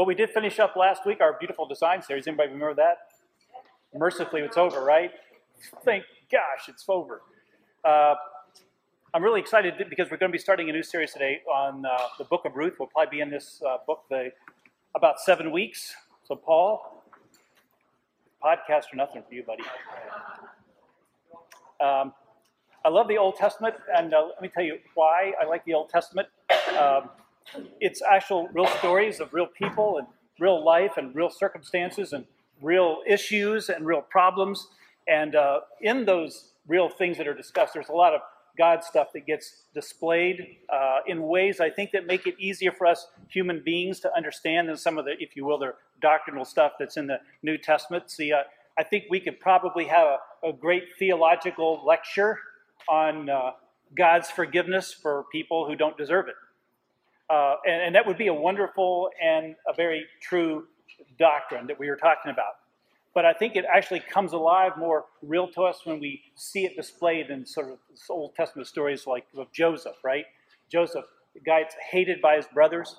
Well, we did finish up last week our beautiful design series. Anybody remember that? Mercifully, it's over, right? Thank gosh, it's over. Uh, I'm really excited because we're going to be starting a new series today on uh, the book of Ruth. We'll probably be in this uh, book the, about seven weeks. So, Paul, podcast or nothing for you, buddy. Um, I love the Old Testament, and uh, let me tell you why I like the Old Testament. Um, it's actual real stories of real people and real life and real circumstances and real issues and real problems. And uh, in those real things that are discussed, there's a lot of God stuff that gets displayed uh, in ways I think that make it easier for us human beings to understand than some of the, if you will, the doctrinal stuff that's in the New Testament. See, uh, I think we could probably have a, a great theological lecture on uh, God's forgiveness for people who don't deserve it. Uh, and, and, that would be a wonderful and a very true doctrine that we were talking about. But I think it actually comes alive more real to us when we see it displayed in sort of Old Testament stories like of Joseph, right? Joseph, the guy that's hated by his brothers,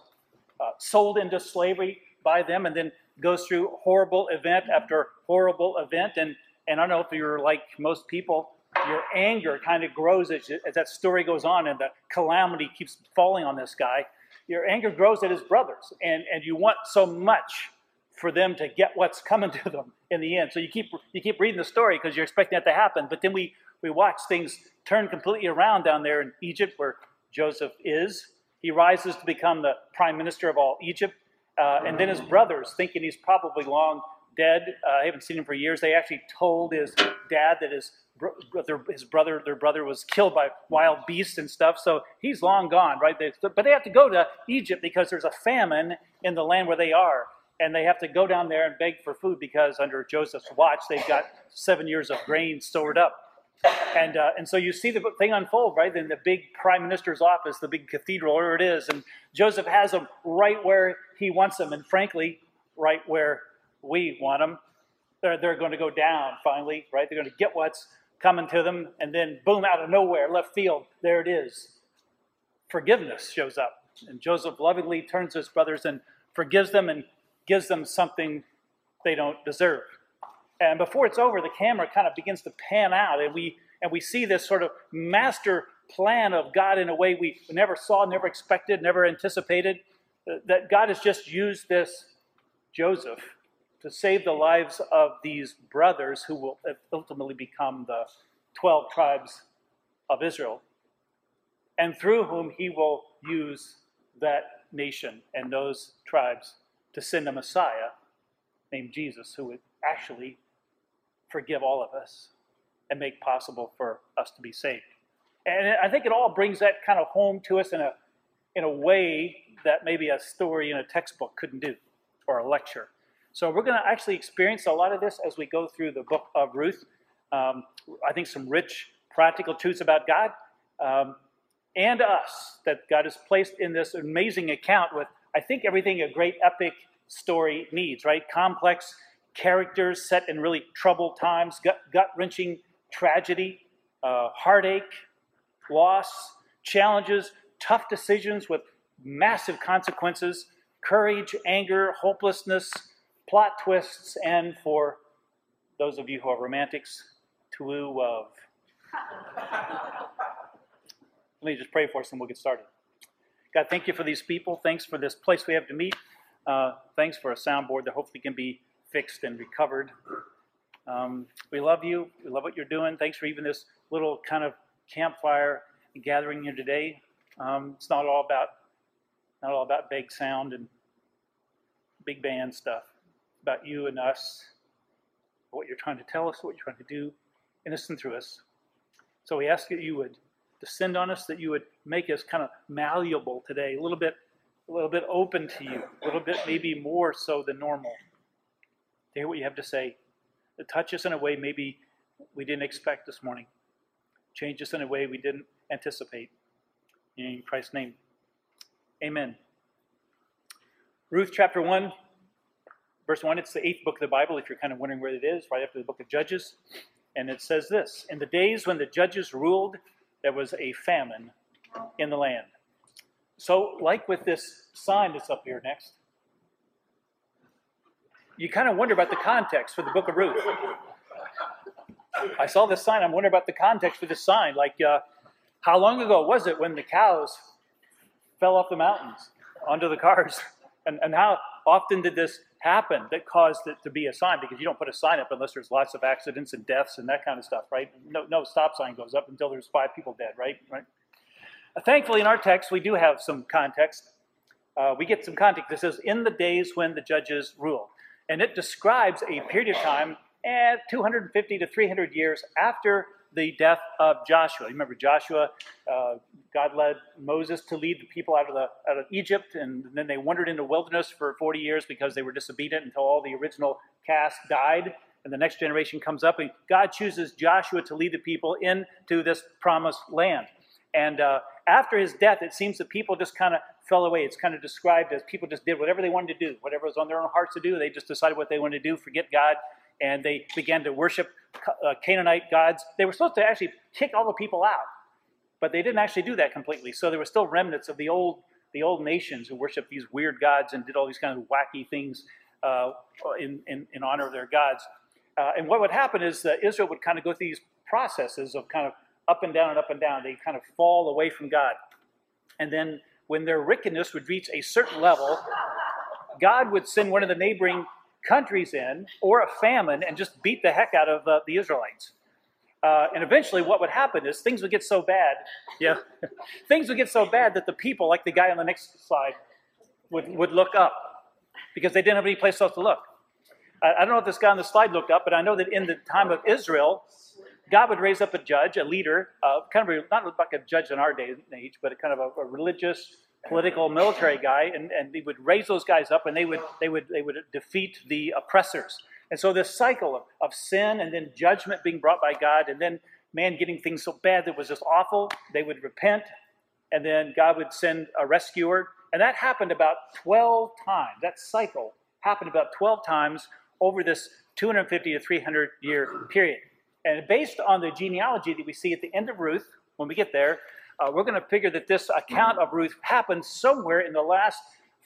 uh, sold into slavery by them, and then goes through horrible event after horrible event. And, and I don't know if you're like most people, your anger kind of grows as, as that story goes on and the calamity keeps falling on this guy your anger grows at his brothers, and, and you want so much for them to get what's coming to them in the end. So you keep you keep reading the story because you're expecting that to happen. But then we we watch things turn completely around down there in Egypt, where Joseph is. He rises to become the prime minister of all Egypt, uh, and then his brothers, thinking he's probably long dead, uh, I haven't seen him for years. They actually told his dad that his brother, his brother, their brother was killed by wild beasts and stuff. So he's long gone, right? They, but they have to go to Egypt because there's a famine in the land where they are. And they have to go down there and beg for food because under Joseph's watch, they've got seven years of grain stored up. And, uh, and so you see the thing unfold, right? In the big prime minister's office, the big cathedral, where it is. And Joseph has them right where he wants them. And frankly, right where we want them. They're, they're going to go down finally, right? They're going to get what's coming to them, and then boom, out of nowhere, left field, there it is. Forgiveness shows up. And Joseph lovingly turns to his brothers and forgives them and gives them something they don't deserve. And before it's over, the camera kind of begins to pan out, and we and we see this sort of master plan of God in a way we never saw, never expected, never anticipated. That God has just used this Joseph to save the lives of these brothers who will ultimately become the 12 tribes of Israel, and through whom he will use that nation and those tribes to send a Messiah named Jesus who would actually forgive all of us and make possible for us to be saved. And I think it all brings that kind of home to us in a, in a way that maybe a story in a textbook couldn't do or a lecture. So we're going to actually experience a lot of this as we go through the book of Ruth. Um, I think some rich practical truths about God um, and us that God has placed in this amazing account with, I think, everything a great epic story needs, right? Complex characters set in really troubled times, gut wrenching tragedy, uh, heartache, loss, challenges, tough decisions with massive consequences, courage, anger, hopelessness plot twists, and for those of you who are romantics, to love. Let me just pray for us and we'll get started. God, thank you for these people. Thanks for this place we have to meet. Uh, thanks for a soundboard that hopefully can be fixed and recovered. Um, we love you. We love what you're doing. Thanks for even this little kind of campfire gathering here today. Um, it's not all about not all about big sound and big band stuff about you and us, what you're trying to tell us, what you're trying to do in us and through us. So we ask that you would descend on us, that you would make us kind of malleable today, a little bit, a little bit open to you, a little bit maybe more so than normal. To hear what you have to say, to touch us in a way maybe we didn't expect this morning, change us in a way we didn't anticipate. In Christ's name, Amen. Ruth chapter one, Verse 1, it's the eighth book of the Bible, if you're kind of wondering where it is, right after the book of Judges. And it says this In the days when the judges ruled, there was a famine in the land. So, like with this sign that's up here next, you kind of wonder about the context for the book of Ruth. I saw this sign. I'm wondering about the context for this sign. Like, uh, how long ago was it when the cows fell off the mountains onto the cars? And, and how often did this happen that caused it to be a sign? Because you don't put a sign up unless there's lots of accidents and deaths and that kind of stuff, right? No, no stop sign goes up until there's five people dead, right? Right. Thankfully, in our text, we do have some context. Uh, we get some context. It says, "In the days when the judges ruled," and it describes a period of time at 250 to 300 years after the death of Joshua. You remember Joshua, uh, God led Moses to lead the people out of, the, out of Egypt, and then they wandered into wilderness for 40 years because they were disobedient until all the original cast died. And the next generation comes up, and God chooses Joshua to lead the people into this promised land. And uh, after his death, it seems that people just kind of fell away. It's kind of described as people just did whatever they wanted to do, whatever was on their own hearts to do. They just decided what they wanted to do, forget God, and they began to worship Canaanite gods. They were supposed to actually kick all the people out, but they didn't actually do that completely. So there were still remnants of the old the old nations who worshiped these weird gods and did all these kind of wacky things uh, in, in, in, honor of their gods. Uh, and what would happen is that Israel would kind of go through these processes of kind of up and down and up and down. They kind of fall away from God. And then when their wickedness would reach a certain level, God would send one of the neighboring countries in or a famine and just beat the heck out of uh, the Israelites. Uh, and eventually, what would happen is things would get so bad, yeah, things would get so bad that the people, like the guy on the next slide, would, would look up because they didn't have any place else to look. I, I don't know if this guy on the slide looked up, but I know that in the time of Israel, God would raise up a judge, a leader, uh, kind of a, not like a judge in our day and age, but a kind of a, a religious political military guy, and, and he would raise those guys up, and they would they would they would defeat the oppressors. And so this cycle of, of sin and then judgment being brought by God, and then man getting things so bad that was just awful, they would repent, and then God would send a rescuer. And that happened about 12 times. That cycle happened about 12 times over this 250 to 300 year period. And based on the genealogy that we see at the end of Ruth, when we get there, uh, we're going to figure that this account of Ruth happened somewhere in the last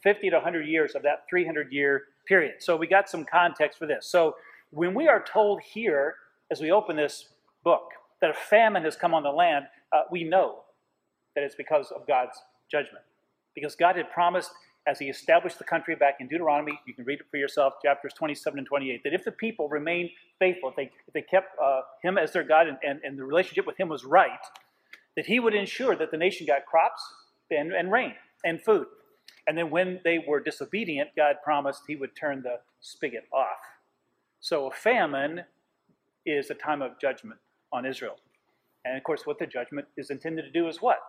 50 to 100 years of that 300 year period. So we got some context for this. So when we are told here, as we open this book, that a famine has come on the land, uh, we know that it's because of God's judgment. Because God had promised, as He established the country back in Deuteronomy, you can read it for yourself, chapters 27 and 28, that if the people remained faithful, if they, if they kept uh, Him as their God and, and, and the relationship with Him was right, that he would ensure that the nation got crops and, and rain and food. And then when they were disobedient, God promised he would turn the spigot off. So a famine is a time of judgment on Israel. And of course, what the judgment is intended to do is what?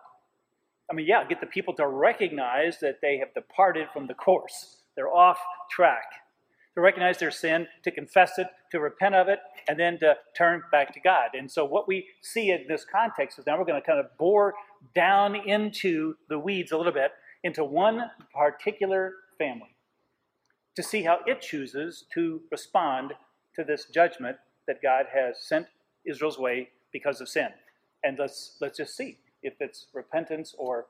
I mean, yeah, get the people to recognize that they have departed from the course. They're off track to recognize their sin, to confess it, to repent of it, and then to turn back to God. And so, what we see in this context is now we're going to kind of bore down into the weeds a little bit into one particular family to see how it chooses to respond to this judgment that God has sent Israel's way because of sin. And let's let's just see if it's repentance or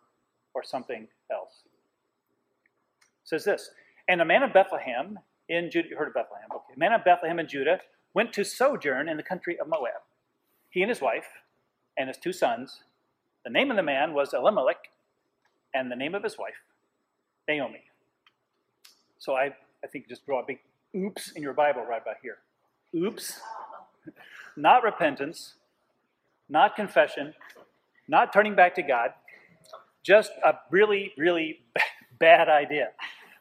or something else. It says this, and a man of Bethlehem in Judah. You heard of Bethlehem. Okay. Man of Bethlehem in Judah went to sojourn in the country of Moab. He and his wife and his two sons. The name of the man was Elimelech, and the name of his wife, Naomi. So I, I think just draw a big oops in your Bible right about here. Oops. not repentance, not confession, not turning back to God, just a really, really bad idea.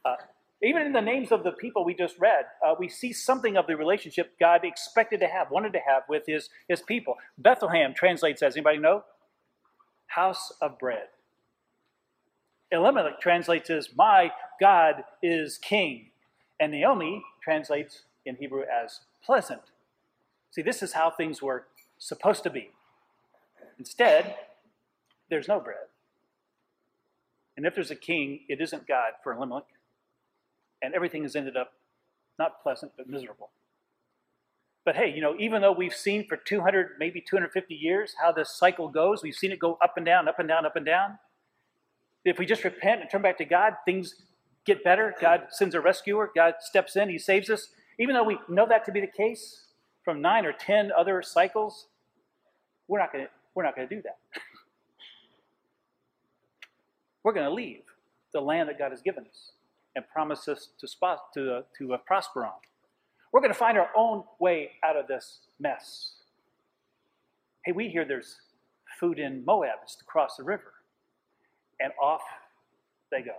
Uh, even in the names of the people we just read, uh, we see something of the relationship God expected to have, wanted to have with his, his people. Bethlehem translates as, anybody know? House of bread. Elimelech translates as, my God is king. And Naomi translates in Hebrew as pleasant. See, this is how things were supposed to be. Instead, there's no bread. And if there's a king, it isn't God for Elimelech and everything has ended up not pleasant, but miserable. But hey, you know, even though we've seen for 200, maybe 250 years how this cycle goes, we've seen it go up and down, up and down, up and down. If we just repent and turn back to God, things get better. God sends a rescuer, God steps in, He saves us. Even though we know that to be the case from nine or ten other cycles, we're not going to do that. we're going to leave the land that God has given us and promise us to spot to to uh, prosper on. We're going to find our own way out of this mess. Hey, we hear there's food in Moab just across the river, and off they go.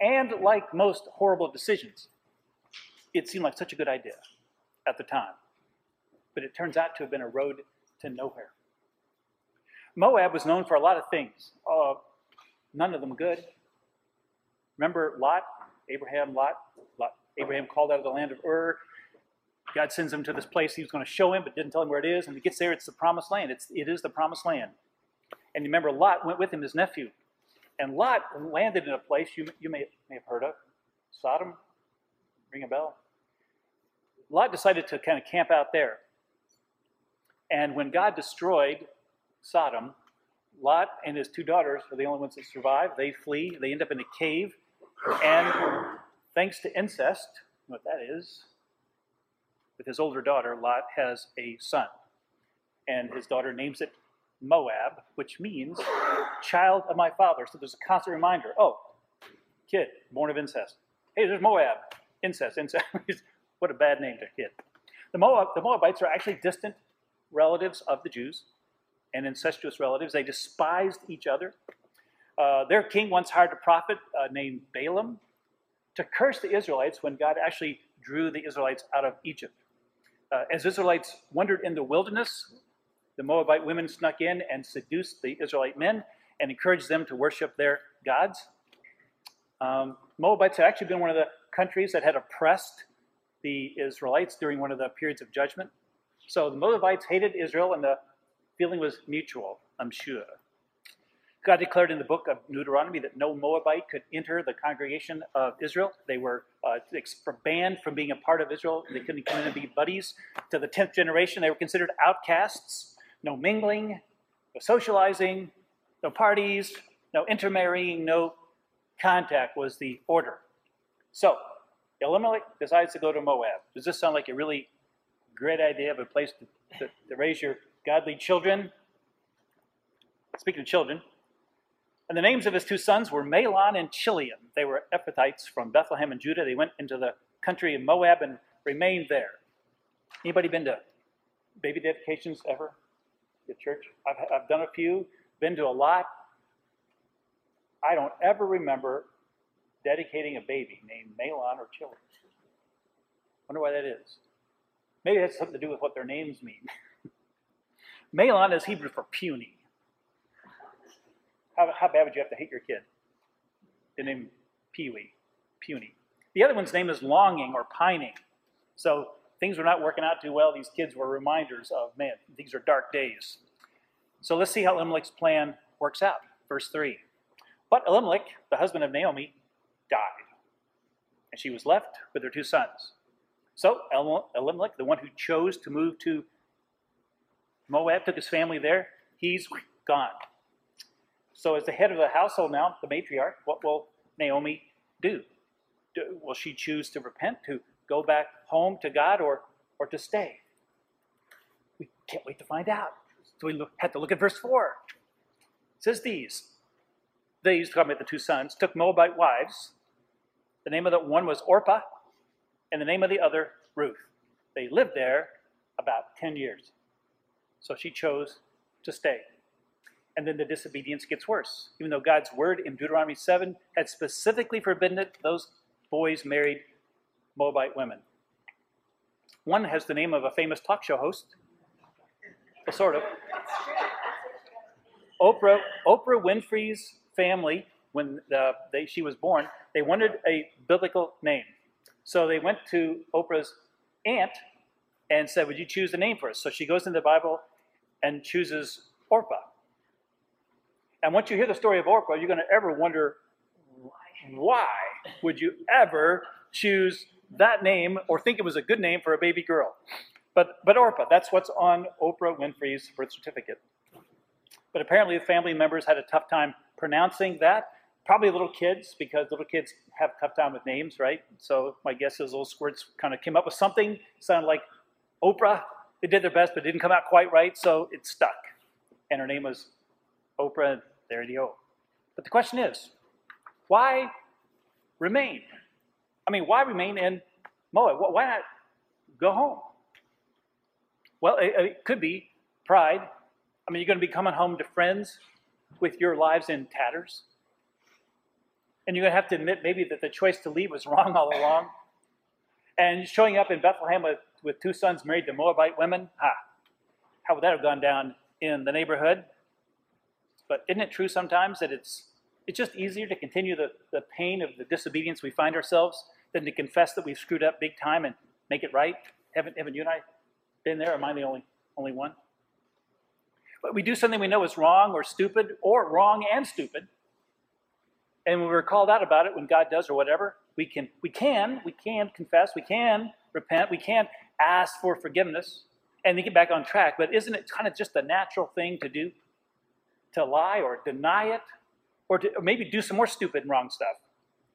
And like most horrible decisions, it seemed like such a good idea at the time. But it turns out to have been a road to nowhere. Moab was known for a lot of things, uh, none of them good. Remember Lot, Abraham, Lot? Lot? Abraham called out of the land of Ur. God sends him to this place he was going to show him, but didn't tell him where it is. And he gets there, it's the promised land. It's, it is the promised land. And you remember Lot went with him, his nephew. And Lot landed in a place you, you may, may have heard of Sodom. Ring a bell? Lot decided to kind of camp out there. And when God destroyed Sodom, Lot and his two daughters are the only ones that survive. They flee, they end up in a cave. And thanks to incest, what that is, with his older daughter, Lot has a son. And his daughter names it Moab, which means child of my father. So there's a constant reminder oh, kid, born of incest. Hey, there's Moab, incest, incest. what a bad name to kid. The, Moab, the Moabites are actually distant relatives of the Jews and incestuous relatives. They despised each other. Uh, their king once hired a prophet uh, named Balaam to curse the Israelites when God actually drew the Israelites out of Egypt. Uh, as Israelites wandered in the wilderness, the Moabite women snuck in and seduced the Israelite men and encouraged them to worship their gods. Um, Moabites had actually been one of the countries that had oppressed the Israelites during one of the periods of judgment. So the Moabites hated Israel, and the feeling was mutual, I'm sure. God declared in the book of Deuteronomy that no Moabite could enter the congregation of Israel. They were uh, banned from being a part of Israel. They couldn't come in and be buddies. To the 10th generation, they were considered outcasts no mingling, no socializing, no parties, no intermarrying, no contact was the order. So, Elimelech decides to go to Moab. Does this sound like a really great idea of a place to, to, to raise your godly children? Speaking of children, and the names of his two sons were Mahlon and Chilion. They were Ephrathites from Bethlehem and Judah. They went into the country of Moab and remained there. Anybody been to baby dedications ever? the church. I've, I've done a few, been to a lot. I don't ever remember dedicating a baby named Mahlon or Chili. Wonder why that is. Maybe it has something to do with what their names mean. Mahlon is Hebrew for puny. How, how bad would you have to hate your kid? The name Pee-wee, puny. The other one's name is longing or pining. So things were not working out too well. These kids were reminders of, man, these are dark days. So let's see how Elimelech's plan works out. Verse 3. But Elimelech, the husband of Naomi, died, and she was left with her two sons. So Elimelech, the one who chose to move to Moab, took his family there. He's gone. So, as the head of the household now, the matriarch, what will Naomi do? do will she choose to repent, to go back home to God or, or to stay? We can't wait to find out. So we look, have to look at verse 4. It says these. These, talking about the two sons, took Moabite wives. The name of the one was Orpah, and the name of the other, Ruth. They lived there about 10 years. So she chose to stay. And then the disobedience gets worse. Even though God's word in Deuteronomy 7 had specifically forbidden it, those boys married Moabite women. One has the name of a famous talk show host, well, sort of. Oprah, Oprah Winfrey's family, when the, they, she was born, they wanted a biblical name. So they went to Oprah's aunt and said, Would you choose a name for us? So she goes into the Bible and chooses Orpah. And once you hear the story of Orpah, you're going to ever wonder why would you ever choose that name or think it was a good name for a baby girl? But, but Orpah, that's what's on Oprah Winfrey's birth certificate. But apparently, the family members had a tough time pronouncing that. probably little kids because little kids have a tough time with names, right? So my guess is little squirts kind of came up with something sounded like Oprah. They did their best, but didn't come out quite right, so it stuck. And her name was Oprah. There you go. But the question is, why remain? I mean, why remain in Moab? Why not go home? Well, it, it could be pride. I mean, you're going to be coming home to friends with your lives in tatters. And you're going to have to admit maybe that the choice to leave was wrong all along. And showing up in Bethlehem with, with two sons married to Moabite women, ha, how would that have gone down in the neighborhood? But isn't it true sometimes that it's, it's just easier to continue the, the pain of the disobedience we find ourselves than to confess that we've screwed up big time and make it right? Haven't, haven't you and I been there? Am I the only, only one? But we do something we know is wrong or stupid, or wrong and stupid. And when we're called out about it, when God does or whatever, we can, we can, we can confess, we can repent, we can ask for forgiveness, and then get back on track. But isn't it kind of just a natural thing to do? To lie or deny it, or, to, or maybe do some more stupid and wrong stuff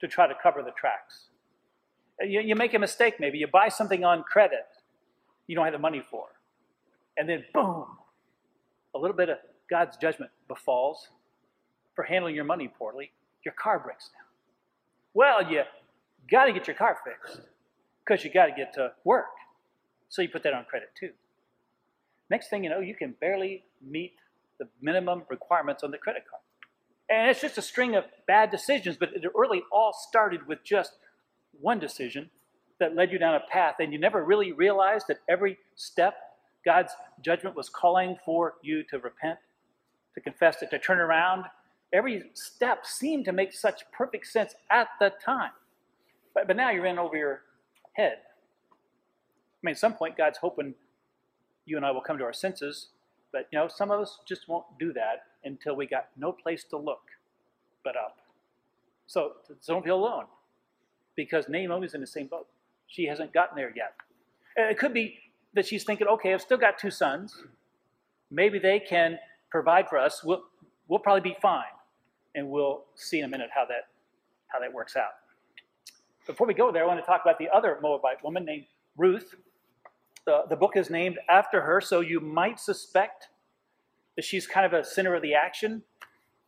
to try to cover the tracks. You, you make a mistake, maybe. You buy something on credit you don't have the money for. And then, boom, a little bit of God's judgment befalls for handling your money poorly. Your car breaks down. Well, you got to get your car fixed because you got to get to work. So you put that on credit too. Next thing you know, you can barely meet the minimum requirements on the credit card. And it's just a string of bad decisions, but it really all started with just one decision that led you down a path, and you never really realized that every step God's judgment was calling for you to repent, to confess it, to turn around. Every step seemed to make such perfect sense at the time. But, but now you're in over your head. I mean, at some point, God's hoping you and I will come to our senses, but you know, some of us just won't do that until we got no place to look but up. So, so don't feel alone, because Naomi's in the same boat. She hasn't gotten there yet. And it could be that she's thinking, okay, I've still got two sons. Maybe they can provide for us. We'll, we'll probably be fine. And we'll see in a minute how that, how that works out. Before we go there, I want to talk about the other Moabite woman named Ruth. The, the book is named after her, so you might suspect that she's kind of a center of the action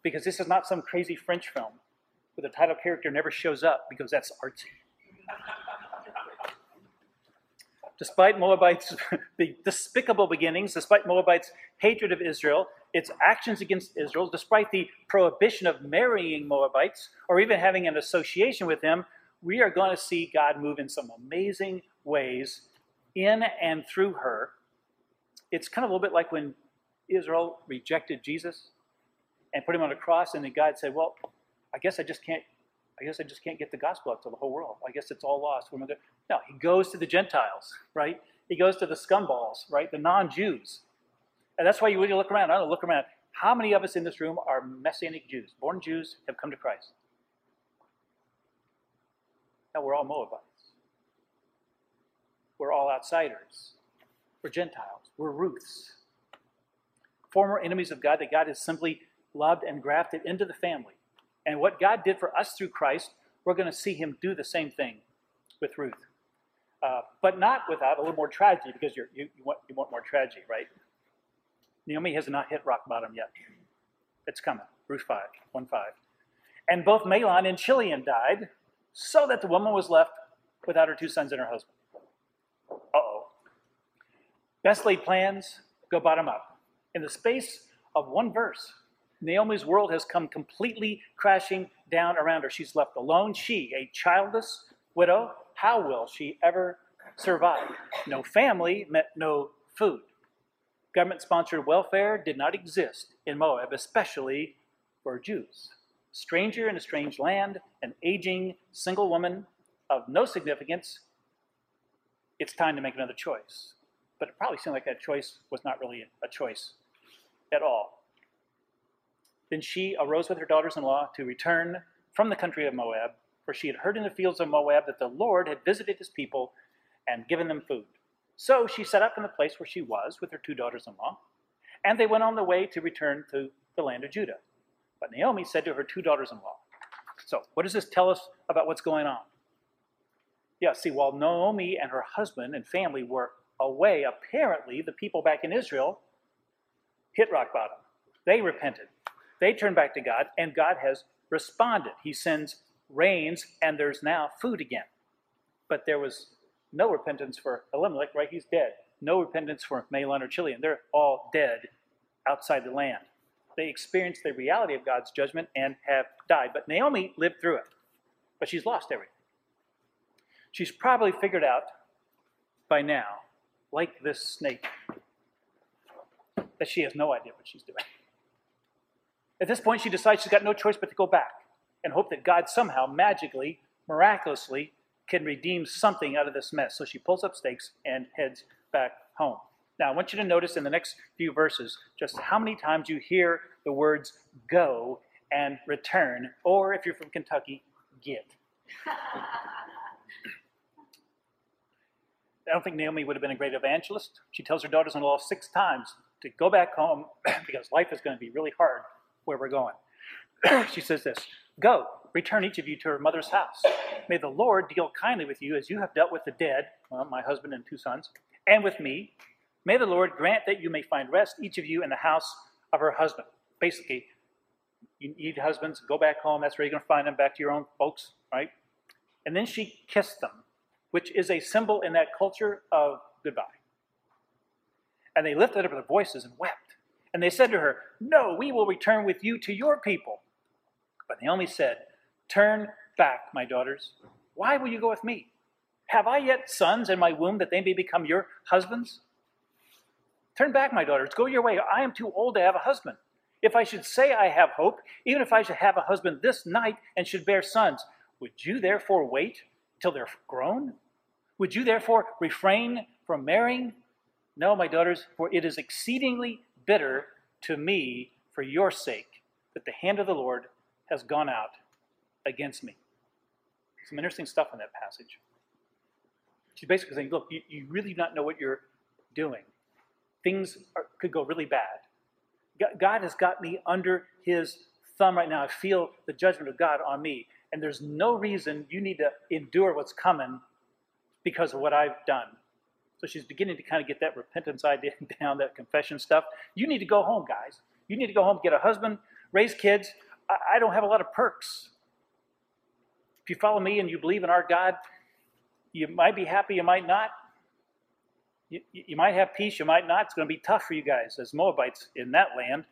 because this is not some crazy French film where the title character never shows up because that's artsy. despite Moabites' despicable beginnings, despite Moabites' hatred of Israel, its actions against Israel, despite the prohibition of marrying Moabites or even having an association with them, we are going to see God move in some amazing ways in and through her. It's kind of a little bit like when Israel rejected Jesus and put him on a cross, and then God said, Well, I guess I just can't I guess I just can't get the gospel out to the whole world. I guess it's all lost. No, he goes to the Gentiles, right? He goes to the scumballs, right? The non-Jews. And that's why you really look around. I don't look around. How many of us in this room are Messianic Jews? Born Jews have come to Christ. Now we're all Moabites. Outsiders. We're Gentiles. We're Ruths. Former enemies of God that God has simply loved and grafted into the family. And what God did for us through Christ, we're going to see him do the same thing with Ruth. Uh, but not without a little more tragedy, because you you, want, you want more tragedy, right? Naomi has not hit rock bottom yet. It's coming. Ruth 5, 1 5. And both Mahlon and Chilion died, so that the woman was left without her two sons and her husband. Best laid plans go bottom up. In the space of one verse, Naomi's world has come completely crashing down around her. She's left alone. She, a childless widow, how will she ever survive? No family meant no food. Government sponsored welfare did not exist in Moab, especially for Jews. Stranger in a strange land, an aging single woman of no significance, it's time to make another choice. But it probably seemed like that choice was not really a choice at all. Then she arose with her daughters in law to return from the country of Moab, for she had heard in the fields of Moab that the Lord had visited his people and given them food. So she set up in the place where she was with her two daughters in law, and they went on the way to return to the land of Judah. But Naomi said to her two daughters in law, So, what does this tell us about what's going on? Yeah, see, while Naomi and her husband and family were away, apparently the people back in Israel hit rock bottom. They repented. They turned back to God, and God has responded. He sends rains, and there's now food again. But there was no repentance for Elimelech, right? He's dead. No repentance for Mahlon or Chilion. They're all dead outside the land. They experienced the reality of God's judgment and have died. But Naomi lived through it. But she's lost everything. She's probably figured out by now, like this snake, that she has no idea what she's doing. At this point, she decides she's got no choice but to go back and hope that God somehow, magically, miraculously, can redeem something out of this mess. So she pulls up stakes and heads back home. Now, I want you to notice in the next few verses just how many times you hear the words go and return, or if you're from Kentucky, get. I don't think Naomi would have been a great evangelist. She tells her daughters in law six times to go back home because life is going to be really hard where we're going. she says this Go, return each of you to her mother's house. May the Lord deal kindly with you as you have dealt with the dead, well, my husband and two sons, and with me. May the Lord grant that you may find rest, each of you, in the house of her husband. Basically, you need husbands, go back home. That's where you're going to find them, back to your own folks, right? And then she kissed them, which is a symbol in that culture of goodbye. And they lifted up their voices and wept. And they said to her, No, we will return with you to your people. But Naomi said, Turn back, my daughters. Why will you go with me? Have I yet sons in my womb that they may become your husbands? Turn back, my daughters. Go your way. I am too old to have a husband. If I should say I have hope, even if I should have a husband this night and should bear sons, would you therefore wait till they're grown? Would you therefore refrain from marrying? No, my daughters, for it is exceedingly bitter to me for your sake that the hand of the Lord has gone out against me. Some interesting stuff in that passage. She's basically saying, look, you, you really do not know what you're doing. Things are, could go really bad. God has got me under his thumb right now. I feel the judgment of God on me. And there's no reason you need to endure what's coming because of what I've done. So she's beginning to kind of get that repentance idea down, that confession stuff. You need to go home, guys. You need to go home, get a husband, raise kids. I, I don't have a lot of perks. If you follow me and you believe in our God, you might be happy, you might not. You, you might have peace, you might not. It's going to be tough for you guys as Moabites in that land.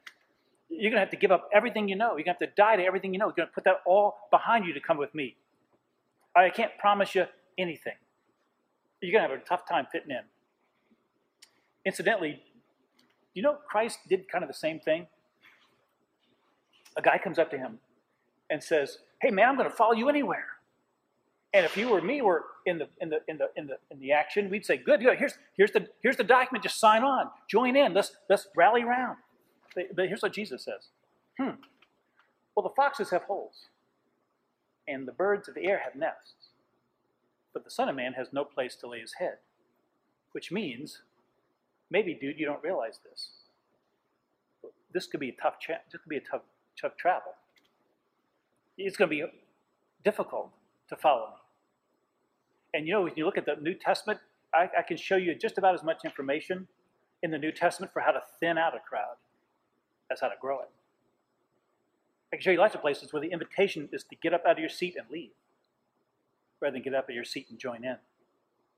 You're going to have to give up everything you know. You're going to have to die to everything you know. You're going to put that all behind you to come with me. I can't promise you anything you're going to have a tough time fitting in. Incidentally, you know Christ did kind of the same thing? A guy comes up to him and says, Hey man, I'm going to follow you anywhere. And if you or me were in the in the in the in the in the action, we'd say, Good, good. Here's here's the here's the document. Just sign on, join in. Let's let's rally around. But here's what Jesus says. Hmm. Well, the foxes have holes, and the birds of the air have nests, but the Son of Man has no place to lay his head. Which means, maybe, dude, you don't realize this. This could be a tough. Cha- this could be a tough, tough travel. It's going to be difficult to follow me. And you know, when you look at the New Testament, I, I can show you just about as much information in the New Testament for how to thin out a crowd as how to grow it. I can show you lots of places where the invitation is to get up out of your seat and leave rather than get up at your seat and join in.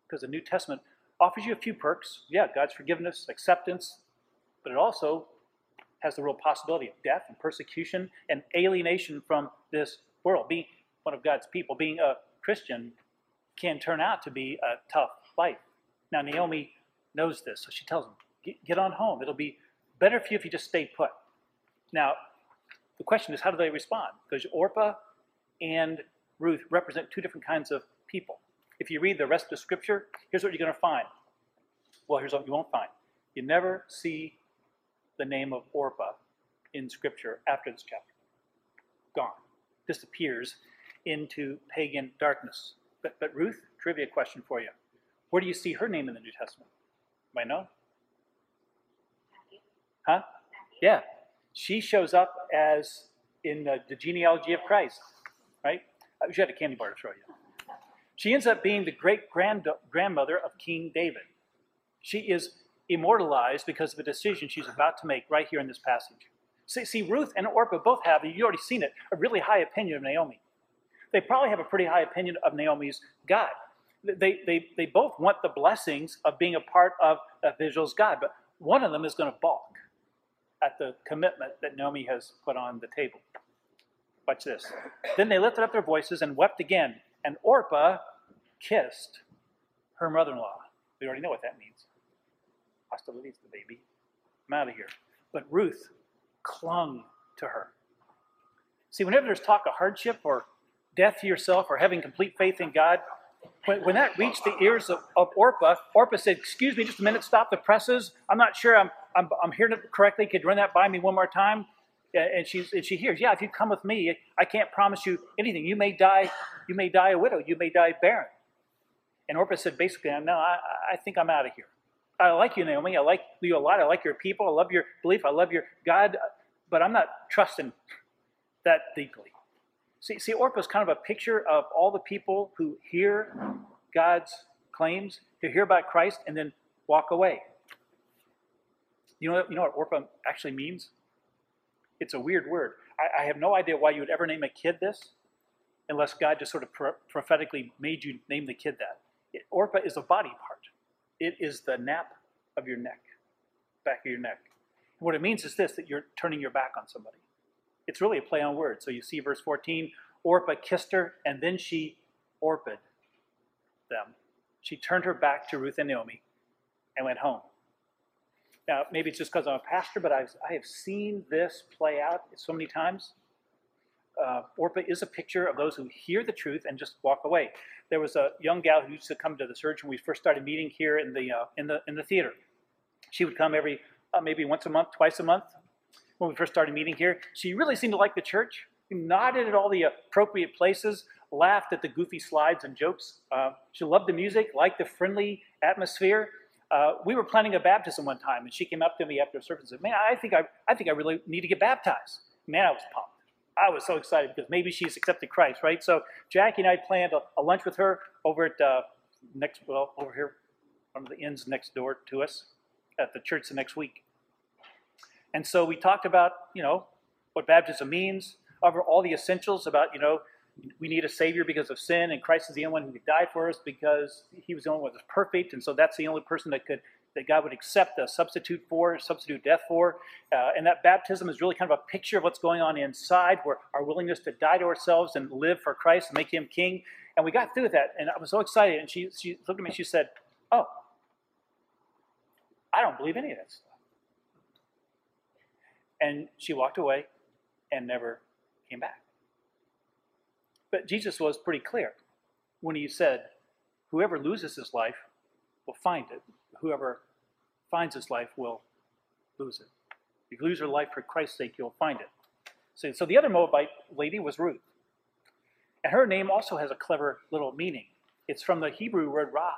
Because the New Testament offers you a few perks. Yeah, God's forgiveness, acceptance, but it also has the real possibility of death and persecution and alienation from this world. Being one of God's people, being a Christian, can turn out to be a tough life. Now, Naomi knows this, so she tells him, Get on home. It'll be better for you if you just stay put. Now, the question is, how do they respond? Because Orpah and represent two different kinds of people. If you read the rest of scripture, here's what you're going to find. Well, here's what you won't find. You never see the name of Orpah in scripture after this chapter. Gone. Disappears into pagan darkness. But, but Ruth, trivia question for you. Where do you see her name in the New Testament? Might know? Huh? Yeah. She shows up as in the, the genealogy of Christ right? Uh, She had a candy bar to throw you. She ends up being the great grandmother of King David. She is immortalized because of a decision she's about to make right here in this passage. See, see, Ruth and Orpah both have, you've already seen it, a really high opinion of Naomi. They probably have a pretty high opinion of Naomi's God. They, they, they both want the blessings of being a part of, of Israel's God, but one of them is going to balk at the commitment that Naomi has put on the table. Watch this. Then they lifted up their voices and wept again, and Orpah kissed her mother in law. We already know what that means. Hostilities, the baby. I'm out of here. But Ruth clung to her. See, whenever there's talk of hardship or death to yourself or having complete faith in God, when, when that reached the ears of, of Orpah, Orpah said, Excuse me just a minute, stop the presses. I'm not sure I'm, I'm, I'm hearing it correctly. Could you run that by me one more time? And, she's, and she hears, Yeah, if you come with me, I can't promise you anything. You may die, you may die a widow, you may die barren. And Orpah said, basically, no, I, I think I'm out of here. I like you, Naomi. I like you a lot. I like your people. I love your belief. I love your God, but I'm not trusting that deeply. See, see, Orpah is kind of a picture of all the people who hear God's claims, who hear about Christ, and then walk away. You know, you know what Orpah actually means? It's a weird word. I, I have no idea why you would ever name a kid this, unless God just sort of pro- prophetically made you name the kid that. It, Orpah is a body part. It is the nap of your neck, back of your neck. What it means is this that you're turning your back on somebody. It's really a play on words. So you see verse 14 Orpah kissed her, and then she orped them. She turned her back to Ruth and Naomi and went home. Now, maybe it's just because I'm a pastor, but I've, I have seen this play out so many times. Uh, Orpah is a picture of those who hear the truth and just walk away. There was a young gal who used to come to the church when we first started meeting here in the uh, in the in the theater. She would come every uh, maybe once a month, twice a month. When we first started meeting here, she really seemed to like the church. She nodded at all the appropriate places, laughed at the goofy slides and jokes. Uh, she loved the music, liked the friendly atmosphere. Uh, we were planning a baptism one time, and she came up to me after service and said, "Man, I think I, I think I really need to get baptized." Man, I was pumped. I was so excited because maybe she's accepted Christ, right? So Jackie and I planned a, a lunch with her over at uh, next, well, over here, one of the inns next door to us at the church the next week. And so we talked about, you know, what baptism means, over all the essentials about, you know, we need a savior because of sin, and Christ is the only one who could die for us because he was the only one that was perfect, and so that's the only person that could that God would accept a substitute for, substitute death for. Uh, and that baptism is really kind of a picture of what's going on inside, where our willingness to die to ourselves and live for Christ and make Him King. And we got through that, and I was so excited. And she, she looked at me and she said, Oh, I don't believe any of that stuff. And she walked away and never came back. But Jesus was pretty clear when he said, Whoever loses his life will find it. Whoever finds his life will lose it. If you lose your life for Christ's sake, you'll find it. So, so the other Moabite lady was Ruth. And her name also has a clever little meaning. It's from the Hebrew word Raha,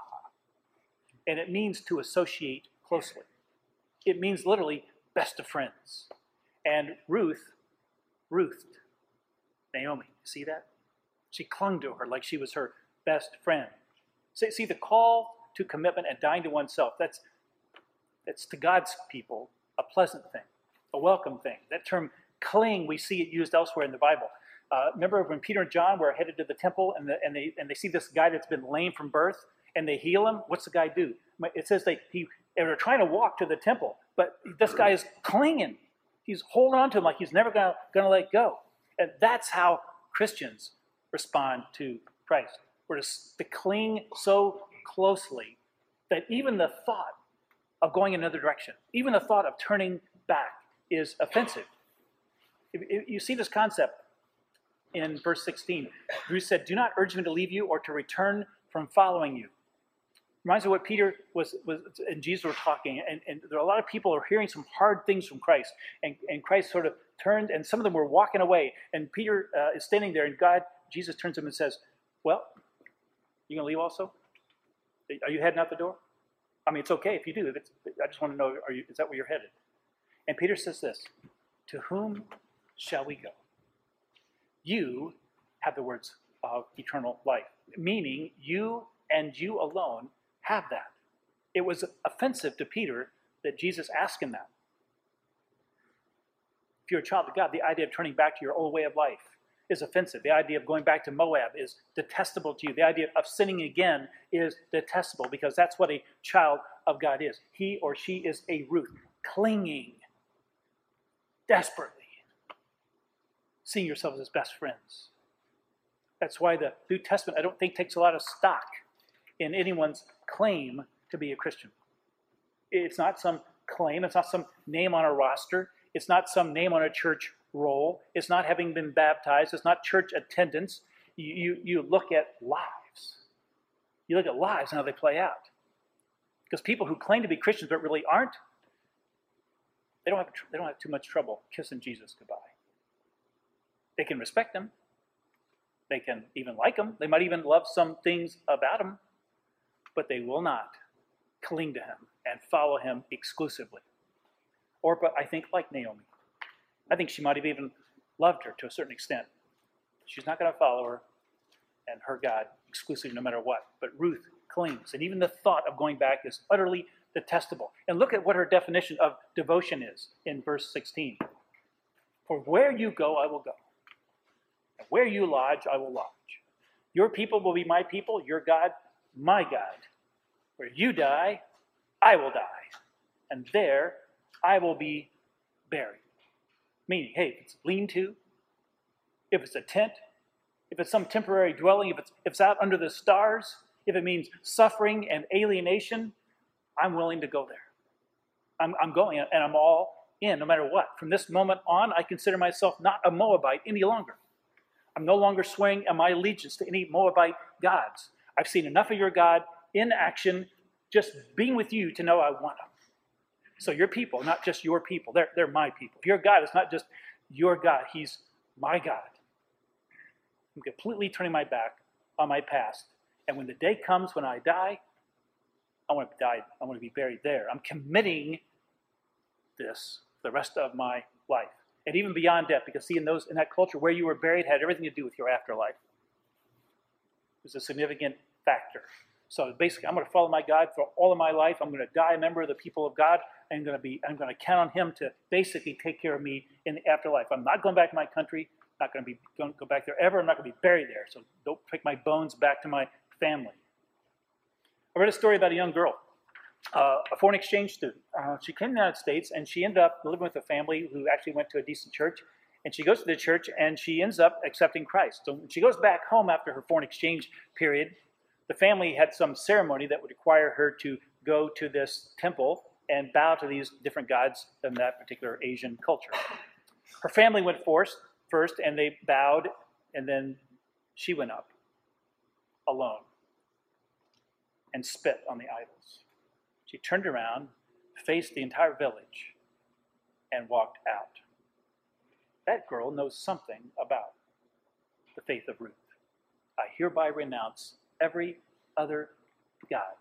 and it means to associate closely. It means literally best of friends. And Ruth, Ruth, Naomi, see that? She clung to her like she was her best friend. See, see the call to commitment and dying to oneself, that's, that's to God's people a pleasant thing, a welcome thing. That term cling, we see it used elsewhere in the Bible. Uh, remember when Peter and John were headed to the temple and, the, and, they, and they see this guy that's been lame from birth and they heal him? What's the guy do? It says they, he, they're trying to walk to the temple, but this guy is clinging. He's holding on to him like he's never going to let go. And that's how Christians respond to Christ. We're to, cling so closely that even the thought of going another direction, even the thought of turning back is offensive. You see this concept in verse 16. Ruth said, Do not urge me to leave you or to return from following you. Reminds me of what Peter was, was and Jesus were talking, and, and there are a lot of people are hearing some hard things from Christ, and, and Christ sort of turned, and some of them were walking away, and Peter uh, is standing there, and God, Jesus turns to him and says, Well, you gonna leave also? Are you heading out the door? I mean, it's okay if you do. I just want to know, are you, is that where you're headed? And Peter says this To whom shall we go? You have the words of eternal life, meaning you and you alone have that. It was offensive to Peter that Jesus asked him that. If you're a child of God, the idea of turning back to your old way of life is offensive. The idea of going back to Moab is detestable to you. The idea of sinning again is detestable because that's what a child of God is. He or she is a Ruth, clinging desperately, seeing yourselves as best friends. That's why the New Testament, I don't think, takes a lot of stock in anyone's claim to be a Christian. It's not some claim, it's not some name on a roster, it's not some name on a church roll, it's not having been baptized, it's not church attendance. You, you, you look at lives. You look at lives and how they play out. Because people who claim to be Christians but really aren't, they don't have, they don't have too much trouble kissing Jesus goodbye. They can respect him. They can even like him. They might even love some things about him, but they will not cling to him and follow him exclusively. Or, but I think like Naomi, I think she might have even loved her to a certain extent. She's not going to follow her and her God exclusively no matter what. But Ruth clings, and even the thought of going back is utterly detestable. And look at what her definition of devotion is in verse 16. For where you go, I will go. And where you lodge, I will lodge. Your people will be my people, your God, my God. Where you die, I will die. And there I will be buried. Meaning, hey, if it's lean to, if it's a tent, if it's some temporary dwelling, if it's, if it's out under the stars, if it means suffering and alienation, I'm willing to go there. I'm, I'm going and I'm all in no matter what. From this moment on, I consider myself not a Moabite any longer. I'm no longer swearing my allegiance to any Moabite gods. I've seen enough of your God in action, just being with you to know I want them. So your people, not just your people, they're, they're my people. Your God is not just your God, He's my God. I'm completely turning my back on my past. And when the day comes when I die, I want to die. I want to be buried there. I'm committing this the rest of my life. And even beyond death, because see, in those in that culture where you were buried had everything to do with your afterlife. It was a significant factor. So basically, I'm going to follow my God for all of my life. I'm going to die a member of the people of God. I'm going to be. I'm going to count on Him to basically take care of me in the afterlife. I'm not going back to my country. I'm Not going to be don't go back there ever. I'm not going to be buried there. So don't take my bones back to my family. I read a story about a young girl, uh, a foreign exchange student. Uh, she came to the United States and she ended up living with a family who actually went to a decent church. And she goes to the church and she ends up accepting Christ. So when she goes back home after her foreign exchange period, the family had some ceremony that would require her to go to this temple and bow to these different gods in that particular Asian culture. Her family went first, first and they bowed, and then she went up alone and spit on the idols. She turned around, faced the entire village, and walked out. That girl knows something about the faith of Ruth. I hereby renounce every other God.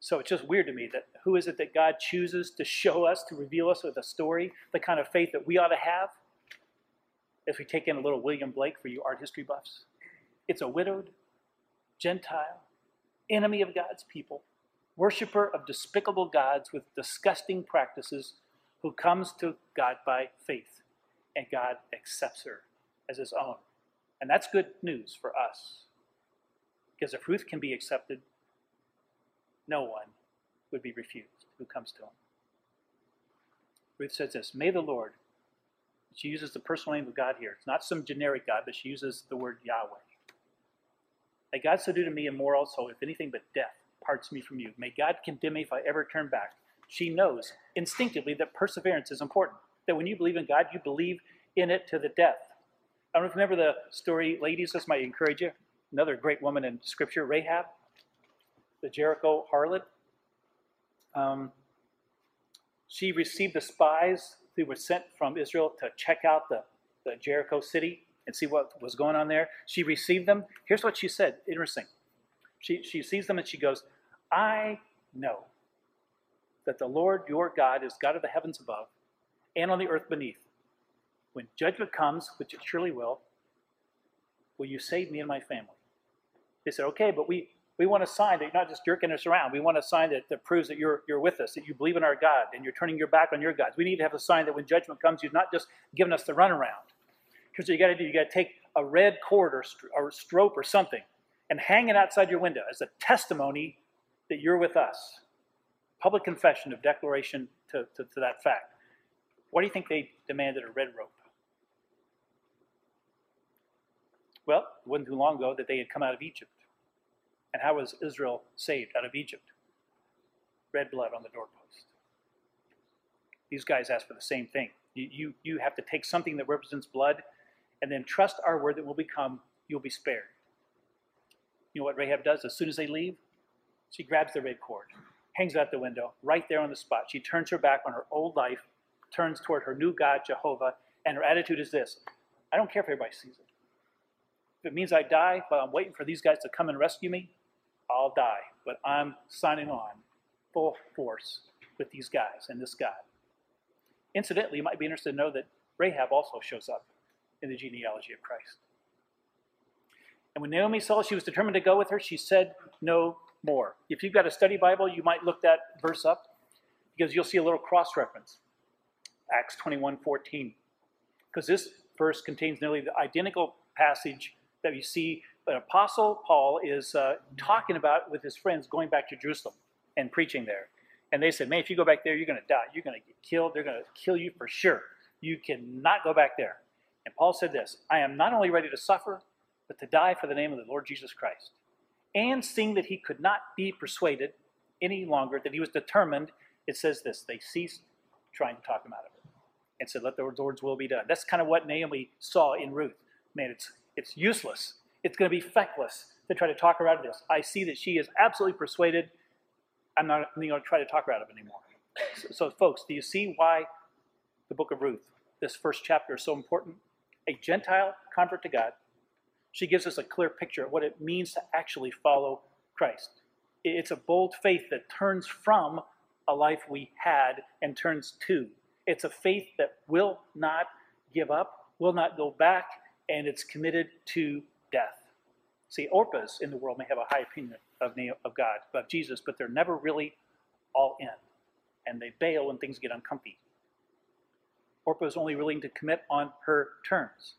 So it's just weird to me that who is it that God chooses to show us, to reveal us with a story, the kind of faith that we ought to have? If we take in a little William Blake for you art history buffs, it's a widowed, Gentile, enemy of God's people, worshiper of despicable gods with disgusting practices, who comes to God by faith, and God accepts her as his own. And that's good news for us. Because if Ruth can be accepted, no one would be refused who comes to him. Ruth says this May the Lord, she uses the personal name of God here. It's not some generic God, but she uses the word Yahweh. May God so do to me and more also, if anything but death parts me from you. May God condemn me if I ever turn back. She knows instinctively that perseverance is important. That when you believe in God, you believe in it to the death. I don't know if you remember the story, ladies, this might encourage you. Another great woman in Scripture, Rahab, the Jericho harlot. Um, she received the spies who were sent from Israel to check out the, the Jericho city and see what was going on there. She received them. Here's what she said. Interesting. She, she sees them and she goes, I know that the Lord your God is God of the heavens above and on the earth beneath. When judgment comes, which it surely will, Will you save me and my family? They said, Okay, but we, we want a sign that you're not just jerking us around. We want a sign that, that proves that you're, you're with us, that you believe in our God, and you're turning your back on your gods. We need to have a sign that when judgment comes, you're not just giving us the runaround. Here's what you got to do you got to take a red cord or, or strope or something and hang it outside your window as a testimony that you're with us. Public confession of declaration to, to, to that fact. Why do you think they demanded a red rope? Well, it wasn't too long ago that they had come out of Egypt. And how was Israel saved out of Egypt? Red blood on the doorpost. These guys asked for the same thing. You, you, you have to take something that represents blood and then trust our word that will become, you'll be spared. You know what Rahab does? As soon as they leave, she grabs the red cord, hangs it out the window, right there on the spot. She turns her back on her old life, turns toward her new God, Jehovah, and her attitude is this I don't care if everybody sees it. If it means I die while I'm waiting for these guys to come and rescue me, I'll die. But I'm signing on full force with these guys and this God. Incidentally, you might be interested to know that Rahab also shows up in the genealogy of Christ. And when Naomi saw she was determined to go with her, she said no more. If you've got a study Bible, you might look that verse up because you'll see a little cross reference. Acts 21 14. Because this verse contains nearly the identical passage that you see the Apostle Paul is uh, talking about with his friends going back to Jerusalem and preaching there. And they said, Man, if you go back there, you're going to die. You're going to get killed. They're going to kill you for sure. You cannot go back there. And Paul said this I am not only ready to suffer, but to die for the name of the Lord Jesus Christ. And seeing that he could not be persuaded any longer, that he was determined, it says this they ceased trying to talk him out of it and said, Let the Lord's will be done. That's kind of what Naomi saw in Ruth. Man, it's, it's useless. It's going to be feckless to try to talk her out of this. I see that she is absolutely persuaded. I'm not going to try to talk her out of it anymore. So, so, folks, do you see why the book of Ruth, this first chapter, is so important? A Gentile convert to God. She gives us a clear picture of what it means to actually follow Christ. It's a bold faith that turns from a life we had and turns to. It's a faith that will not give up, will not go back, and it's committed to death. See, Orpahs in the world may have a high opinion of, of God, of Jesus, but they're never really all in. And they bail when things get uncomfy. Orpah is only willing to commit on her terms.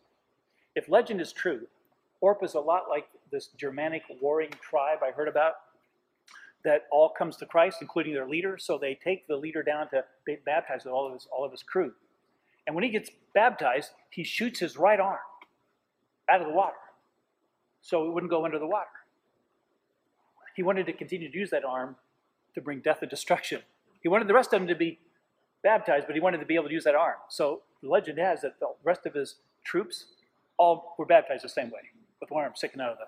If legend is true, Orpah is a lot like this Germanic warring tribe I heard about that all comes to Christ, including their leader. So they take the leader down to baptize all of his, all of his crew. And when he gets baptized, he shoots his right arm out of the water so it wouldn't go under the water. He wanted to continue to use that arm to bring death and destruction. He wanted the rest of them to be baptized, but he wanted to be able to use that arm. So the legend has that the rest of his troops all were baptized the same way, with one arm sticking out of them.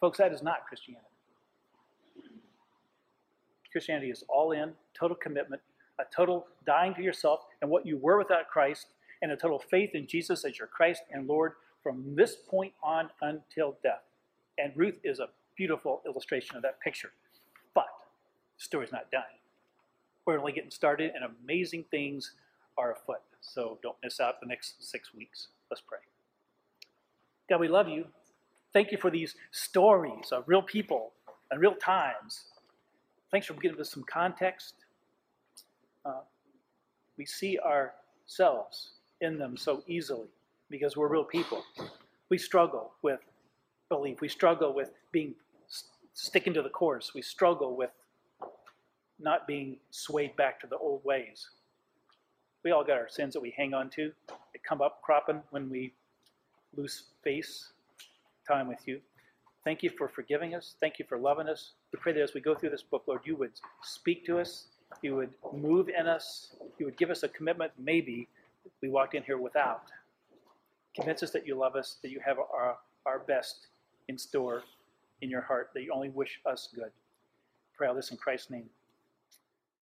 Folks, that is not Christianity. Christianity is all in, total commitment, a total dying to yourself and what you were without Christ, and a total faith in Jesus as your Christ and Lord from this point on until death. And Ruth is a beautiful illustration of that picture. But the story's not done. We're only getting started, and amazing things are afoot. So don't miss out the next six weeks. Let's pray. God, we love you. Thank you for these stories of real people and real times. Thanks for giving us some context. Uh, we see ourselves in them so easily because we're real people. We struggle with belief. We struggle with being sticking to the course. We struggle with not being swayed back to the old ways. We all got our sins that we hang on to. They come up cropping when we lose face time with you. Thank you for forgiving us. Thank you for loving us. We pray that as we go through this book, Lord, you would speak to us. You would move in us. You would give us a commitment maybe we walked in here without. Convince us that you love us, that you have our, our best in store in your heart, that you only wish us good. Pray all this in Christ's name.